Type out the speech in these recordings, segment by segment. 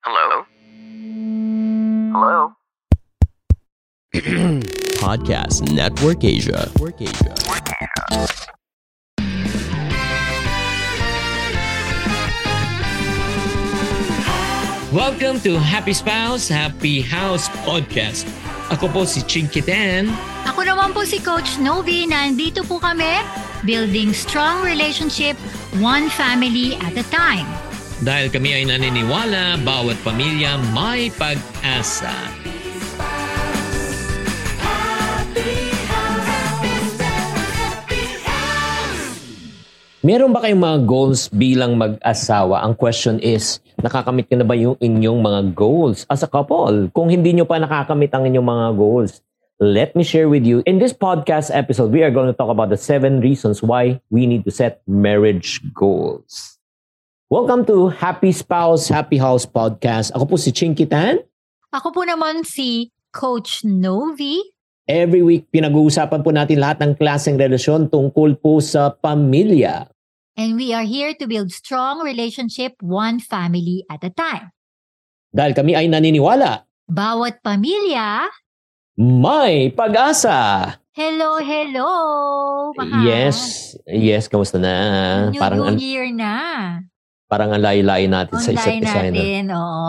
Hello? Hello? Podcast Network Asia. Network Asia. Welcome to Happy Spouse, Happy House Podcast. Ako po si Chinky Tan. Ako naman po si Coach Novi. Nandito po kami, building strong relationship, one family at a time. Dahil kami ay naniniwala, bawat pamilya may pag-asa. Meron ba kayong mga goals bilang mag-asawa? Ang question is, nakakamit ka na ba yung inyong mga goals as a couple? Kung hindi nyo pa nakakamit ang inyong mga goals, let me share with you. In this podcast episode, we are going to talk about the seven reasons why we need to set marriage goals. Welcome to Happy Spouse, Happy House Podcast. Ako po si Chinky Tan. Ako po naman si Coach Novi. Every week, pinag-uusapan po natin lahat ng klaseng relasyon tungkol po sa pamilya. And we are here to build strong relationship, one family at a time. Dahil kami ay naniniwala, Bawat pamilya, may pag-asa. hello, hello! Mahal. Yes, yes, kamusta na? New, parang new year na. Parang ang layo-layo natin sa isa't Online isa. no? natin, oo.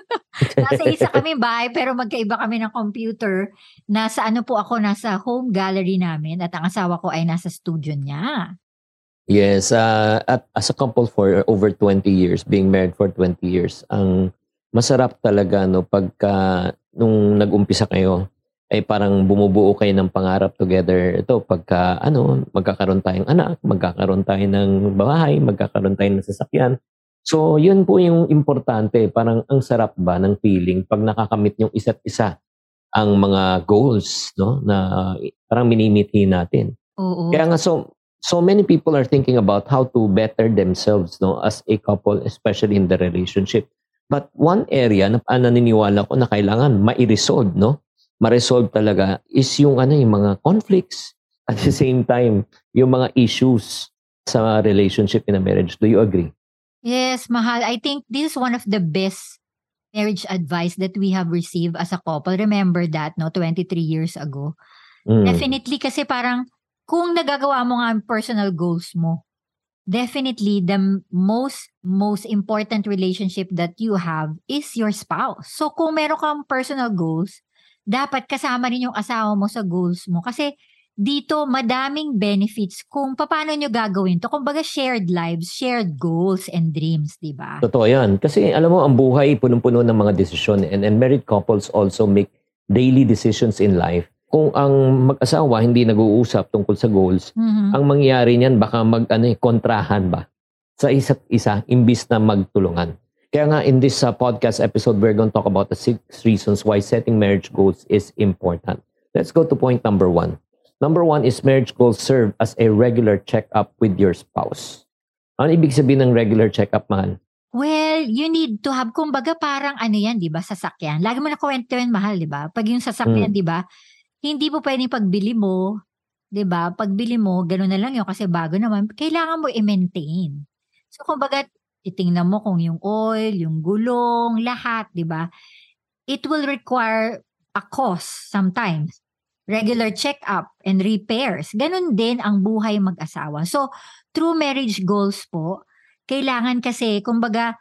nasa isa kami bahay pero magkaiba kami ng computer. Nasa ano po ako, nasa home gallery namin at ang asawa ko ay nasa studio niya. Yes, uh, at as a couple for over 20 years, being married for 20 years, ang masarap talaga no pagka nung nag-umpisa kayo ay parang bumubuo kayo ng pangarap together. Ito pagka ano, magkakaroon tayong anak, magkakaroon tayo ng bahay, magkakaroon tayo ng sasakyan. So, yun po yung importante. Parang ang sarap ba ng feeling pag nakakamit yung isa't isa ang mga goals, no? Na parang minimithi natin. Oo. Kaya nga so so many people are thinking about how to better themselves no as a couple especially in the relationship. But one area na ah, naniniwala ko na kailangan ma-resolve no, ma-resolve talaga is yung ano yung mga conflicts at the same time yung mga issues sa relationship in a marriage. Do you agree? Yes, mahal. I think this is one of the best marriage advice that we have received as a couple. Remember that, no? 23 years ago. Mm. Definitely kasi parang kung nagagawa mo nga ang personal goals mo, definitely the most most important relationship that you have is your spouse. So kung meron kang personal goals, dapat kasama rin yung asawa mo sa goals mo kasi dito madaming benefits kung paano nyo gagawin to. Kumbaga shared lives, shared goals and dreams, di ba? Totoo yan. Kasi alam mo, ang buhay punong-puno ng mga desisyon and, and married couples also make daily decisions in life. Kung ang mag-asawa hindi nag-uusap tungkol sa goals, Mhm. ang mangyayari niyan baka mag ano, eh, kontrahan ba sa isa't isa imbis na magtulungan. Kaya nga in this uh, podcast episode, we're going to talk about the six reasons why setting marriage goals is important. Let's go to point number one. Number one is marriage goals serve as a regular check-up with your spouse. Ano ibig sabihin ng regular check-up, mahal? Well, you need to have, kumbaga parang ano yan, di ba, sasakyan. Lagi mo na kwento yan, mahal, di ba? Pag yung sasakyan, di ba, hindi mo pwedeng pagbili mo, di ba, pagbili mo, gano'n na lang yun kasi bago naman, kailangan mo i-maintain. So, kumbaga, titingnan mo kung yung oil, yung gulong, lahat, di ba? It will require a cost sometimes. Regular check-up and repairs. Ganon din ang buhay mag-asawa. So, through marriage goals po, kailangan kasi, kumbaga,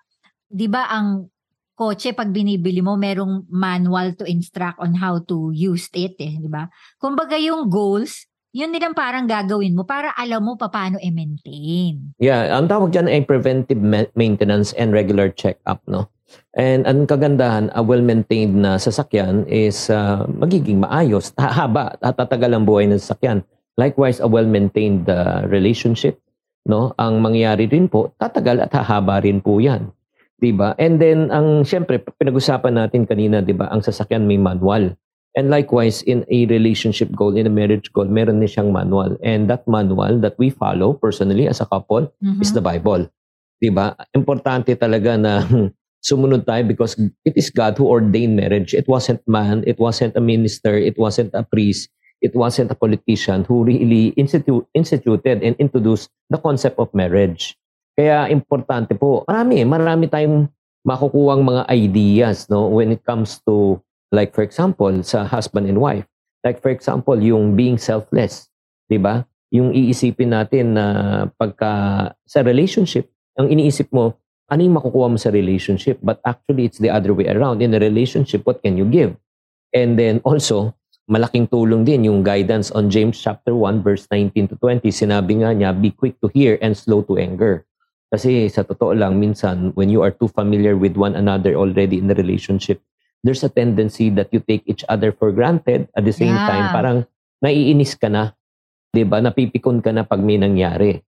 di ba ang kotse pag binibili mo, merong manual to instruct on how to use it eh, di ba? Kumbaga yung goals, yun din ang parang gagawin mo para alam mo pa paano i-maintain. Yeah, ang tawag dyan ay preventive ma- maintenance and regular check-up, no? And ang kagandahan, a well-maintained na sasakyan is uh, magiging maayos, haba, at tatagal ang buhay ng sasakyan. Likewise, a well-maintained uh, relationship, no? Ang mangyayari rin po, tatagal at hahaba rin po yan. 'Di ba? And then, ang syempre, pinag-usapan natin kanina, 'di ba, ang sasakyan may manual. And likewise, in a relationship goal, in a marriage goal, meron din siyang manual. And that manual that we follow personally as a couple Mhm. is the Bible. 'Di ba? Importante talaga na sumunod tayo because it is God who ordained marriage. It wasn't man, it wasn't a minister, it wasn't a priest, it wasn't a politician who really institute, instituted and introduced the concept of marriage. Kaya importante po, marami, marami tayong makukuha mga ideas no when it comes to like for example sa husband and wife. Like for example, yung being selfless, 'di ba? Yung iisipin natin na pagka sa relationship, ang iniisip mo, ano yung makukuha mo sa relationship? But actually, it's the other way around. In a relationship, what can you give? And then also, malaking tulong din yung guidance on James chapter 1 verse 19 to 20. Sinabi nga niya, be quick to hear and slow to anger. Kasi sa totoo lang, minsan, when you are too familiar with one another already in the relationship, there's a tendency that you take each other for granted. At the same Yeah. time, parang naiinis ka na. 'di ba Napipikon ka na pag may nangyari.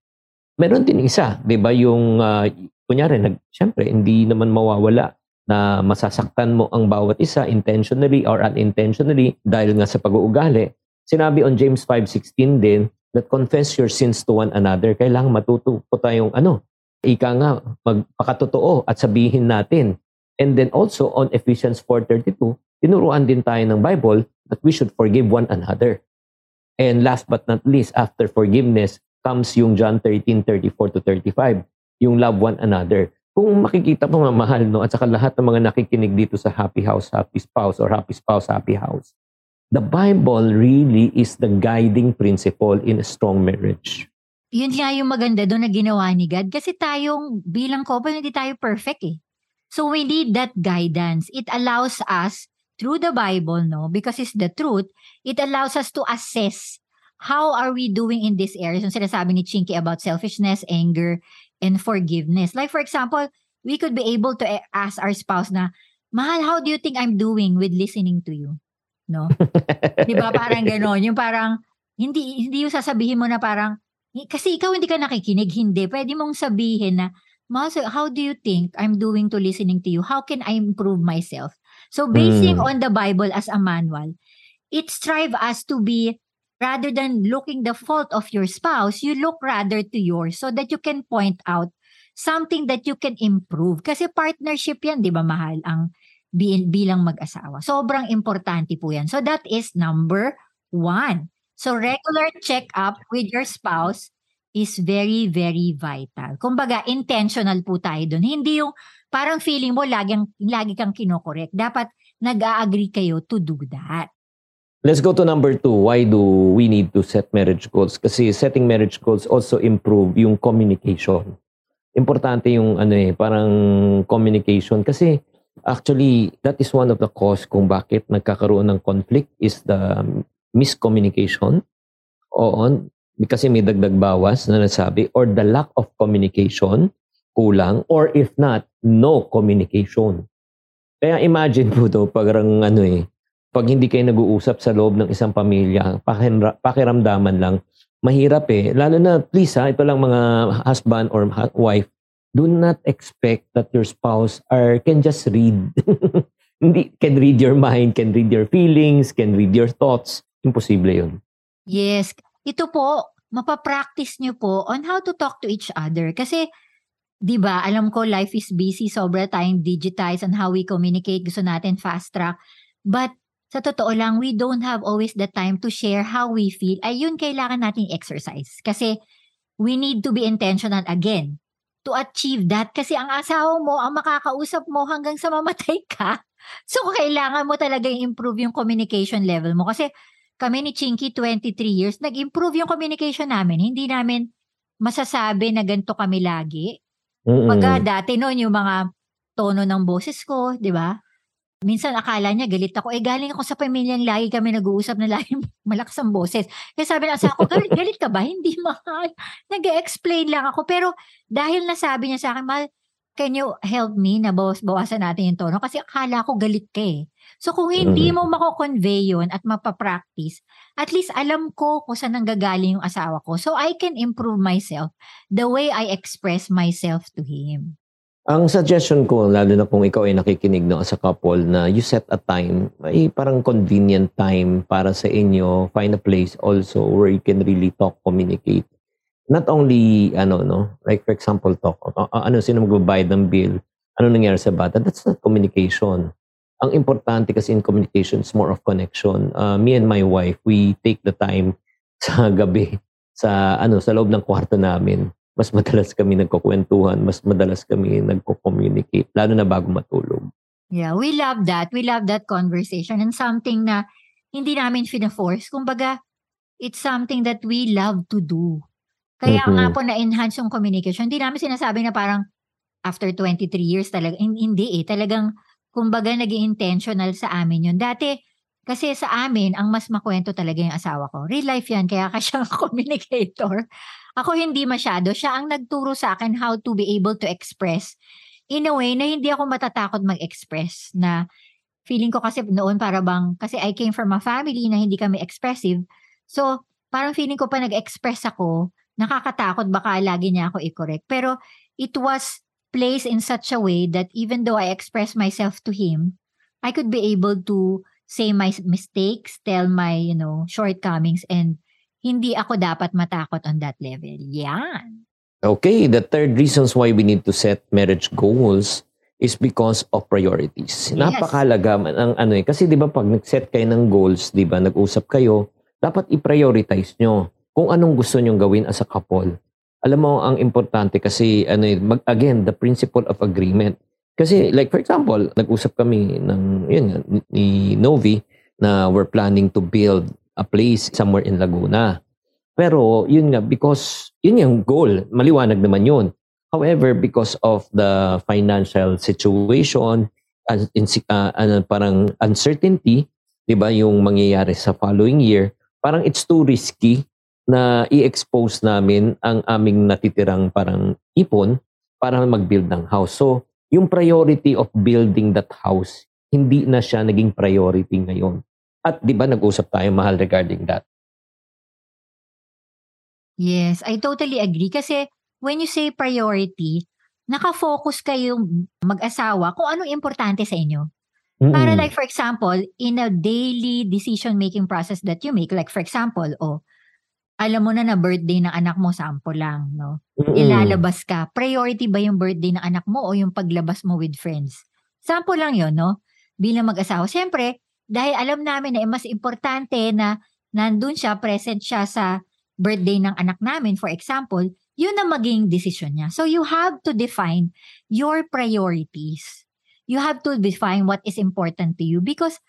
Meron din isa, 'di ba yung, ah, kunyari, nag, syempre, hindi naman mawawala na masasaktan mo ang bawat isa intentionally or unintentionally dahil nga sa pag-uugali. Sinabi on James 5.16 din that confess your sins to one another. Kailangan matuto po tayong ano, ika nga, magpakatotoo at sabihin natin. And then also on Ephesians 4.32, tinuruan din tayo ng Bible that we should forgive one another. And last but not least, after forgiveness comes yung John 13:34 to 35, yung love one another. Kung makikita mo mga mahal, no, at saka lahat ng mga nakikinig dito sa Happy House, Happy Spouse, or Happy Spouse, Happy House, the Bible really is the guiding principle in a strong marriage. Yun nga yung maganda doon na ginawa ni God. Kasi tayong bilang couple, hindi tayo perfect eh. So we need that guidance. It allows us, through the Bible, no, because it's the truth, it allows us to assess how are we doing in this area. Yung sinasabi ni Chinky about selfishness, anger, and forgiveness. Like for example, we could be able to ask our spouse na, Mahal, how do you think I'm doing with listening to you? No? Di ba? Parang gano'n. Yung parang, hindi, hindi yung sasabihin mo na parang, "Eh, kasi ikaw hindi ka nakikinig. Hindi. Pwede mong sabihin na, So how do you think I'm doing to listening to you? How can I improve myself? So basing Mm. on the Bible as a manual, it strive us to be, rather than looking the fault of your spouse, you look rather to yours so that you can point out something that you can improve. Kasi partnership yan, di ba mahal, ang bil- bilang mag-asawa. Sobrang importante po yan. So that is number one. So regular check-up with your spouse is very, very vital. Kumbaga, intentional po tayo dun. Hindi yung parang feeling mo lagi, lagi kang kinokorek. Dapat nag-a-agree kayo to do that. Let's go to number two. Why do we need to set marriage goals? Kasi setting marriage goals also improve yung communication. Importante yung ano eh, parang communication. Kasi actually, that is one of the cause kung bakit nagkakaroon ng conflict is the miscommunication. Oo, kasi may dagdag bawas na nasabi or the lack of communication, kulang, or if not, no communication. Kaya imagine po to, parang ano eh, pag hindi kayo nag-uusap sa loob ng isang pamilya, pakira- pakiramdaman lang, mahirap eh. Lalo na, please ha, ito lang mga husband or wife, do not expect that your spouse are can just read. hindi, can read your mind, can read your feelings, can read your thoughts. Imposible yun. Yes. Ito po, mapapractice nyo po on how to talk to each other. Kasi, di ba, alam ko life is busy, sobra tayong digitize on how we communicate. Gusto natin fast track. But, sa totoo lang, we don't have always the time to share how we feel. Ayun, kailangan nating exercise. Kasi, we need to be intentional again to achieve that. Kasi ang asawa mo, ang makakausap mo hanggang sa mamatay ka. So, kailangan mo talaga improve yung communication level mo. Kasi, kami ni Chinky 23 years, nag-improve yung communication namin. Hindi namin masasabi na ganito kami lagi. Mm-mm. Pagka dati noon yung mga tono ng boses ko, di ba? Minsan akala niya galit ako. Eh galing ako sa pamilyang lagi kami nag-uusap na lagi malakas ang boses. Kaya sabi na sa ako, galit, galit ka ba? Hindi mahal. Nag-explain lang ako. Pero dahil nasabi niya sa akin, mahal, can you help me na bawas, bawasan natin yung tono? Kasi akala ko galit ka eh. So kung hindi mo mako-convey yun at mapapractice, at least alam ko kung saan nanggagaling yung asawa ko. So I can improve myself the way I express myself to him. Ang suggestion ko, lalo na kung ikaw ay nakikinig no, as a couple, na you set a time, ay parang convenient time para sa inyo, find a place also where you can really talk, communicate. Not only, ano, no, like for example, talk, uh, ano, sino magbabayad ng bill, ano nangyari sa bata, that's not communication. Ang importante kasi in communication is more of connection. Uh, me and my wife, we take the time sa gabi, sa, ano, sa loob ng kwarto namin mas madalas kami nagkukwentuhan, mas madalas kami nagko-communicate, lalo na bago matulog. Yeah, we love that. We love that conversation and something na hindi namin fina-force. Kumbaga, it's something that we love to do. Kaya nga Mhm. po na-enhance yung communication. Hindi namin sinasabi na parang after 23 years talaga. Hin- Hindi eh. Talagang, kumbaga, naging intentional sa amin yun. Dati, kasi sa amin, ang mas makwento talaga yung asawa ko. Real life yan, kaya ka siyang communicator. Ako hindi masyado. Siya ang nagturo sa akin how to be able to express in a way na hindi ako matatakot mag-express na feeling ko kasi noon para bang, kasi I came from a family na hindi kami expressive. So, parang feeling ko pa nag-express ako, nakakatakot baka lagi niya ako i-correct. Pero it was placed in such a way that even though I express myself to him, I could be able to say my mistakes, tell my, you know, shortcomings, and hindi ako dapat matakot on that level. Yan. Okay, the third reasons why we need to set marriage goals is because of priorities. Yes. Napakalaga ng ano eh. Kasi di ba pag nag-set kayo ng goals, di ba, nag-usap kayo, dapat i-prioritize nyo kung anong gusto nyong gawin as a couple. Alam mo, ang importante kasi, ano mag, again, the principle of agreement. Kasi, like for example, nag-usap kami ng, yun, ni- Novi, na we're planning to build a place somewhere in Laguna. Pero, yun nga, because, yun yung goal. Maliwanag naman yun. However, because of the financial situation, as in, uh, ano, parang uncertainty, di ba, yung mangyayari sa following year, parang it's too risky na i-expose namin ang aming natitirang parang ipon para mag-build ng house. So, yung priority of building that house, hindi na siya naging priority ngayon. At di ba nag-usap tayo mahal regarding that? Yes, I totally agree. Kasi when you say priority, nakafocus kayong mag-asawa kung anong importante sa inyo. Para Mm-mm. like for example, in a daily decision-making process that you make, like for example, oh, alam mo na na birthday ng anak mo, sample lang, no? Ilalabas ka. Priority ba yung birthday ng anak mo o yung paglabas mo with friends? Sample lang yon no? Bilang mag-asawa. Siyempre, dahil alam namin na eh, mas importante na nandun siya, present siya sa birthday ng anak namin, for example, yun ang maging decision niya. So you have to define your priorities. You have to define what is important to you because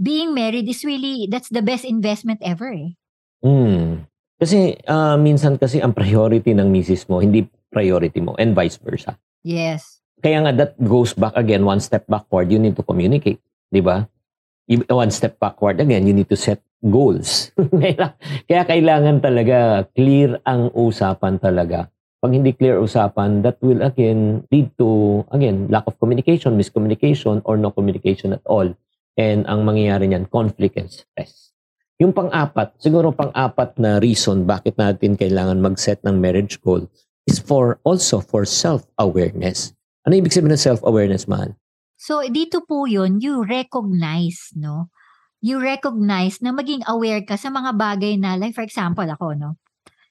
being married is really, that's the best investment ever eh. Mm. Kasi ah, minsan kasi ang priority ng misis mo, hindi priority mo and vice versa. Yes. Kaya nga that goes back again, one step backward, you need to communicate. Di ba? One step backward again, you need to set goals. Kaya kailangan talaga clear ang usapan talaga. Pag hindi clear usapan, that will again lead to, again, lack of communication, miscommunication, or no communication at all. And ang mangyayari niyan, conflict and stress. Yung pang-apat, siguro pang-apat na reason bakit natin kailangan mag-set ng marriage goal is for also for self-awareness. Ano ibig sabihin ng self-awareness, man? So, dito po yun, you recognize, no? You recognize na maging aware ka sa mga bagay na, like for example, ako, no?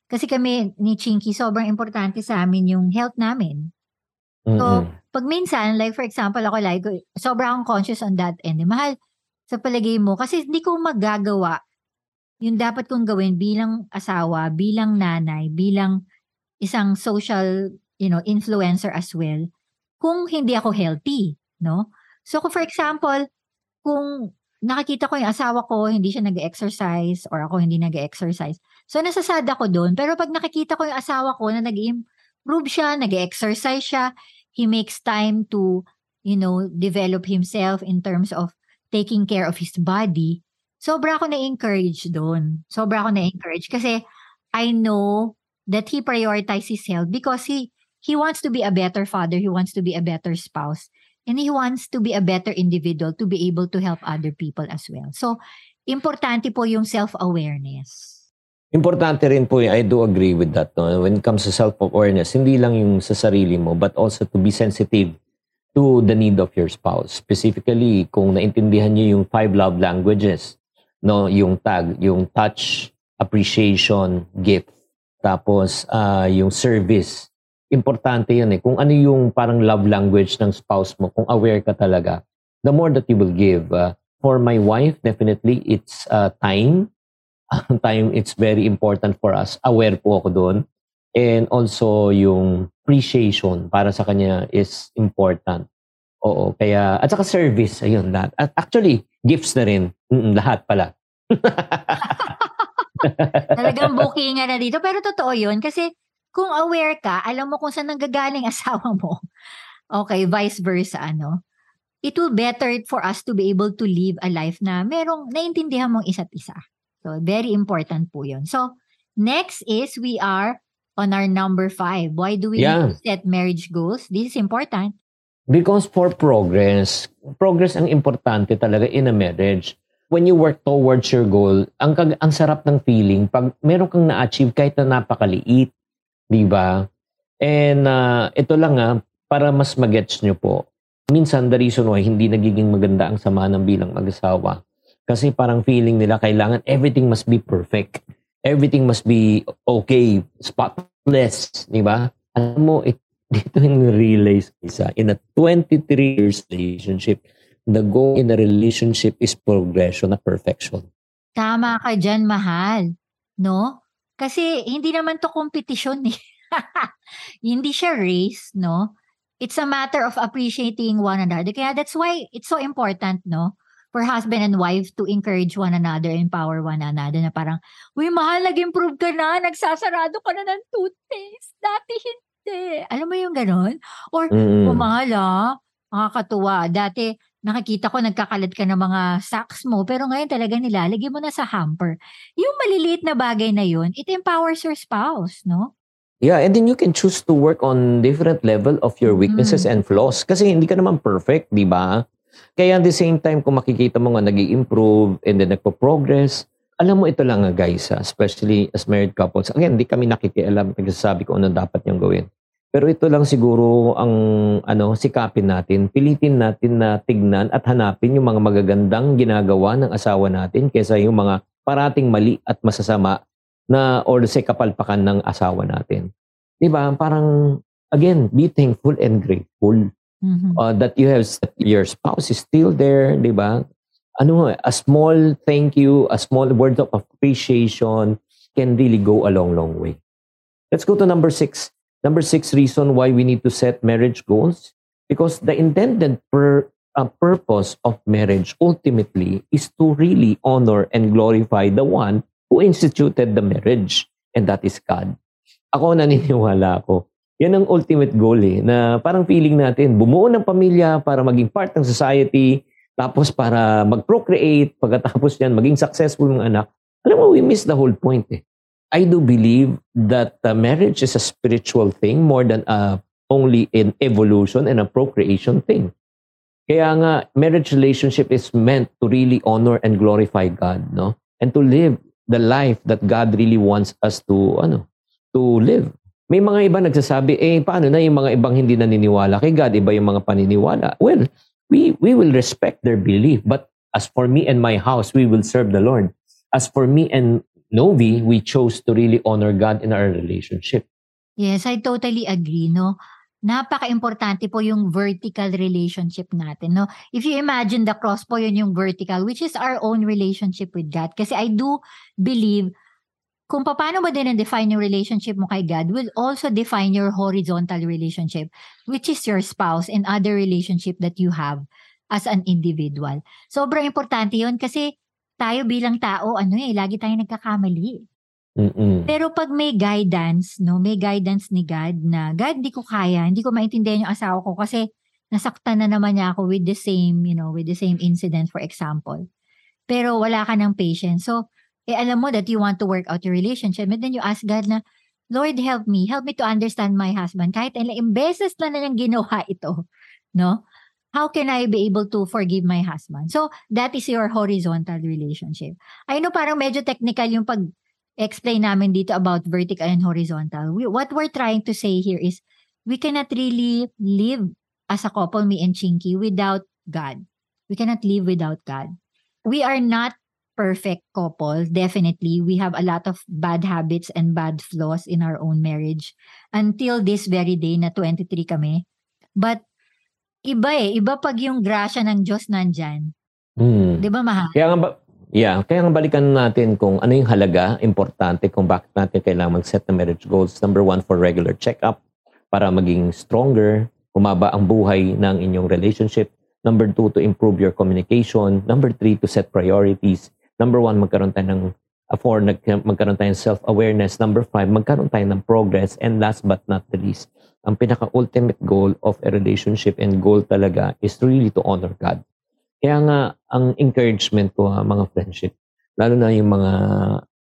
Kasi kami ni Chinky, sobrang importante sa amin yung health namin. So, Mm-mm. pag minsan, like for example, ako like, sobrang conscious on that end. Eh, mahal, sa palagay mo, kasi hindi ko magagawa yung dapat kong gawin bilang asawa, bilang nanay, bilang isang social, you know, influencer as well, kung hindi ako healthy, no? So, for example, kung nakikita ko yung asawa ko, hindi siya nag-exercise or ako hindi nag-exercise. So, nasasad ako doon. Pero pag nakikita ko yung asawa ko na nag-improve siya, nag-exercise siya, he makes time to, you know, develop himself in terms of taking care of his body, sobra ako na-encourage doon. Sobra ako na-encourage kasi I know that he prioritizes his health because he he wants to be a better father, he wants to be a better spouse, and he wants to be a better individual to be able to help other people as well. So, importante po yung self-awareness. Importante rin po, I do agree with that. No? When it comes to self-awareness, hindi lang yung sa sarili mo, but also to be sensitive to the need of your spouse. Specifically, kung naintindihan niyo yung five love languages, no, yung tag, yung touch, appreciation, gift, tapos ah, yung service. Importante yan eh. Kung ano yung parang love language ng spouse mo, kung aware ka talaga, the more that you will give. Ah, for my wife, definitely, it's ah, time. Time, it's very important for us. Aware po ako doon. And also yung appreciation para sa kanya is important. Oo, kaya at saka service ayun lahat. At actually gifts na rin. Mm, lahat pala. Talagang booking na dito. Pero totoo yun. Kasi kung aware ka, alam mo kung saan nanggagaling asawa mo. Okay, vice versa, ano. It will better for us to be able to live a life na merong naintindihan mong isa't isa. So, very important po yun. So, next is we are on our number five. Why do we Yeah. set marriage goals? This is important. Because for progress, progress ang importante talaga in a marriage. When you work towards your goal, ang, kag- ang sarap ng feeling pag meron kang na-achieve kahit na napakaliit. Di ba? And ah, ito lang nga, para mas magets nyo po. Minsan, the reason why hindi nagiging maganda ang samahan ng bilang mag-asawa. Kasi parang feeling nila kailangan everything must be perfect. Everything must be okay, spotless. Di ba? Alam mo, it, dito yung realize isa, in a 23 years relationship, the goal in a relationship is progression, not perfection. Tama ka dyan, mahal. No? Kasi hindi naman to competition eh. hindi siya race, no? It's a matter of appreciating one another. Kaya that's why it's so important, no? For husband and wife to encourage one another, empower one another na parang, Uy, mahal, nag-improve ka na, nagsasarado ka na ng toothpaste. Dati hindi. Alam mo yung ganon? Or, Mm. Oh, mahal ah. Nakakatuwa. Dati, nakikita ko nagkakalat ka ng mga socks mo, pero ngayon talaga nilalagay mo na sa hamper. Yung maliliit na bagay na yun, it empowers your spouse, no? Yeah, and then you can choose to work on different level of your weaknesses and flaws. Kasi hindi ka naman perfect, di ba? Kaya at the same time, kung makikita mo nga nag improve and then nagpo-progress, alam mo ito lang nga guys, especially as married couples. Again, hindi kami nakikialam, nagsasabi ko ano dapat niyang gawin. Pero ito lang siguro ang ano sikapin natin, pilitin natin na tignan at hanapin yung mga magagandang ginagawa ng asawa natin kaysa yung mga parating mali at masasama na or say kapalpakan ng asawa natin. 'Di ba? Parang again, be thankful and grateful Mhm. uh, that you have your spouse is still there, 'di ba? Ano, a small thank you, a small word of appreciation can really go a long long way. Let's go to number 6. Number 6 reason why we need to set marriage goals because the intended per, uh, purpose of marriage ultimately is to really honor and glorify the one who instituted the marriage and that is God. Ako naniniwala ako. Yan ang ultimate goal eh, na parang feeling natin, bumuo ng pamilya para maging part ng society, tapos para mag-procreate, pagkatapos yan, maging successful ng anak. Alam mo, we miss the whole point eh. I do believe that uh, marriage is a spiritual thing more than uh, only an evolution and a procreation thing. Kaya nga, marriage relationship is meant to really honor and glorify God, no? And to live the life that God really wants us to, ano, to live. May mga iba nagsasabi, eh, paano na yung mga ibang hindi naniniwala kay God, iba yung mga paniniwala. Well, we, we will respect their belief. But as for me and my house, we will serve the Lord. As for me and Novi, we chose to really honor God in our relationship. Yes, I totally agree, no? Napaka-importante po yung vertical relationship natin, no? If you imagine the cross po, yun yung vertical, which is our own relationship with God. Kasi I do believe, kung paano mo din define yung relationship mo kay God will also define your horizontal relationship, which is your spouse and other relationship that you have as an individual. Sobrang importante yun kasi tayo bilang tao, ano eh, lagi tayong nagkakamali. Mm-mm. Pero pag may guidance, no, may guidance ni God na, God, hindi ko kaya, hindi ko maintindihan yung asawa ko kasi nasaktan na naman niya ako with the same, you know, with the same incident, for example. Pero wala ka ng patience. So, eh, alam mo that you want to work out your relationship. And then you ask God na, Lord, help me. Help me to understand my husband. Kahit ilang beses na na niyang ginawa ito. No? How can I be able to forgive my husband? So, that is your horizontal relationship. I know parang medyo technical yung pag explain namin dito about vertical and horizontal. We, what we're trying to say here is we cannot really live as a couple, me and Chinky, without God. We cannot live without God. We are not perfect couple. Definitely, we have a lot of bad habits and bad flaws in our own marriage until this very day na 23 kami. But iba eh, iba pag yung grasya ng Diyos nandyan. Mm. Di ba, mahal? Kaya nga ba, Yeah, kaya nga balikan natin kung ano yung halaga, importante kung bakit natin kailangan mag-set ng marriage goals. Number one, for regular check-up para maging stronger, humaba ang buhay ng inyong relationship. Number two, to improve your communication. Number three, to set priorities. Number one, magkaroon tayo ng uh, four, nag, magkaroon tayo ng self-awareness. Number five, magkaroon tayo ng progress. And last but not the least, ang pinaka-ultimate goal of a relationship and goal talaga is really to honor God. Kaya nga, ang encouragement ko, ha, mga friendship, lalo na yung mga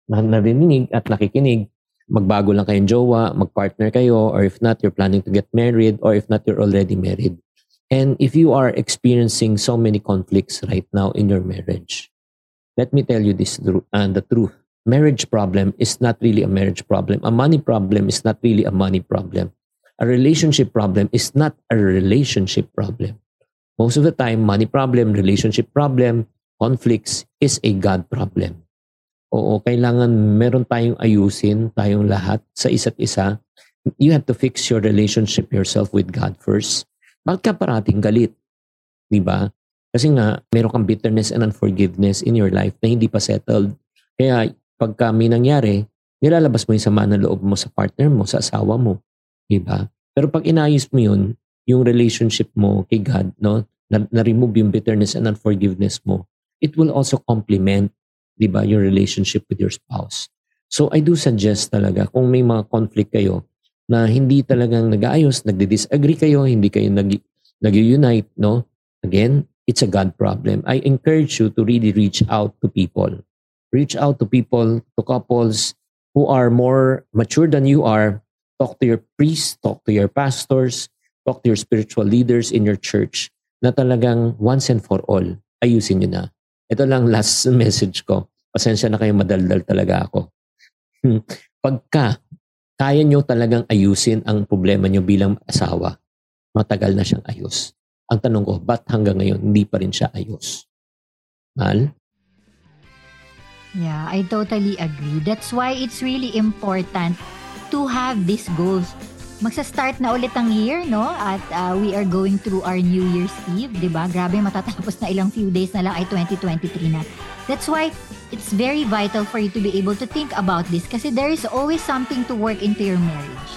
na narinig at nakikinig, magbago lang kayong jowa, magpartner kayo, or if not, you're planning to get married, or if not, you're already married. And if you are experiencing so many conflicts right now in your marriage, let me tell you this and the truth. Marriage problem is not really a marriage problem. A money problem is not really a money problem. A relationship problem is not a relationship problem. Most of the time, money problem, relationship problem, conflicts is a God problem. Oo, kailangan meron tayong ayusin, tayong lahat sa isa't isa. You have to fix your relationship yourself with God first. Bakit ka parating galit? Di ba? Kasi nga, meron kang bitterness and unforgiveness in your life na hindi pa settled. Kaya pag kami nangyari, nilalabas mo yung sama ng loob mo sa partner mo, sa asawa mo. Di ba? Pero pag inayos mo yun, yung relationship mo kay God, no? Na, na-remove yung bitterness and unforgiveness mo, it will also complement, di ba, your relationship with your spouse. So I do suggest talaga, kung may mga conflict kayo, na hindi talagang nag-aayos, nagdi-disagree kayo, hindi kayo nag- nag-unite, no? Again, it's a God problem. I encourage you to really reach out to people. Reach out to people, to couples who are more mature than you are. Talk to your priests, talk to your pastors, talk to your spiritual leaders in your church na talagang once and for all, ayusin nyo na. Ito lang last message ko. Pasensya na kayo, madaldal talaga ako. Hmm. Pagka kaya nyo talagang ayusin ang problema nyo bilang asawa, matagal na siyang ayos. Ang tanong ko, ba't hanggang ngayon hindi pa rin siya ayos? Mal? Yeah, I totally agree. That's why it's really important to have these goals magsa-start na ulit ang year, no? At uh, we are going through our New Year's Eve, 'di ba? Grabe matatapos na ilang few days na lang ay 2023 na. That's why it's very vital for you to be able to think about this kasi there is always something to work into your marriage.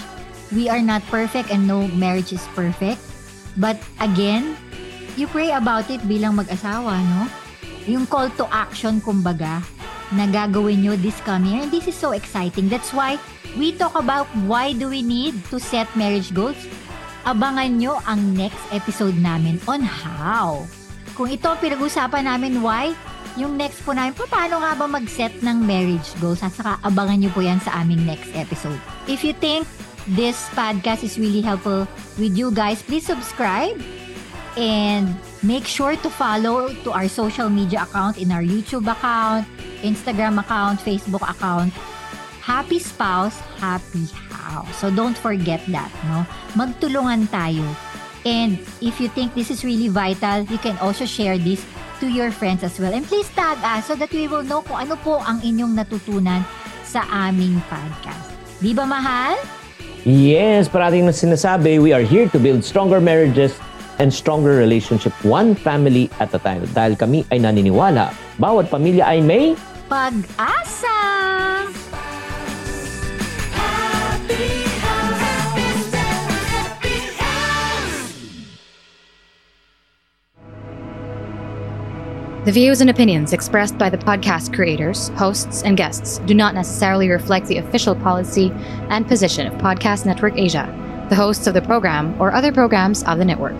We are not perfect and no marriage is perfect. But again, you pray about it bilang mag-asawa, no? Yung call to action, kumbaga, na gagawin nyo this coming year. And this is so exciting. That's why we talk about why do we need to set marriage goals. Abangan nyo ang next episode namin on how. Kung ito pinag-usapan namin why, yung next po namin, paano nga ba mag-set ng marriage goals? At saka abangan nyo po yan sa aming next episode. If you think this podcast is really helpful with you guys, please subscribe and make sure to follow to our social media account in our YouTube account, Instagram account, Facebook account. Happy spouse, happy house. So don't forget that, no? Magtulungan tayo. And if you think this is really vital, you can also share this to your friends as well. And please tag us so that we will know kung ano po ang inyong natutunan sa aming podcast. Di ba, mahal? Yes, parating na sinasabi, we are here to build stronger marriages and stronger relationship one family at a time. Dahil kami ay naniniwala, bawat pamilya ay may pag-asa! The views and opinions expressed by the podcast creators, hosts, and guests do not necessarily reflect the official policy and position of Podcast Network Asia, the hosts of the program, or other programs of the network.